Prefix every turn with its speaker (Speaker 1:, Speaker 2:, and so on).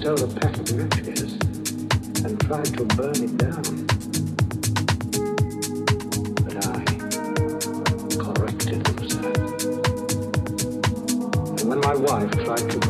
Speaker 1: stole a pack of matches and tried to burn it down. But I corrected them. And when my wife tried to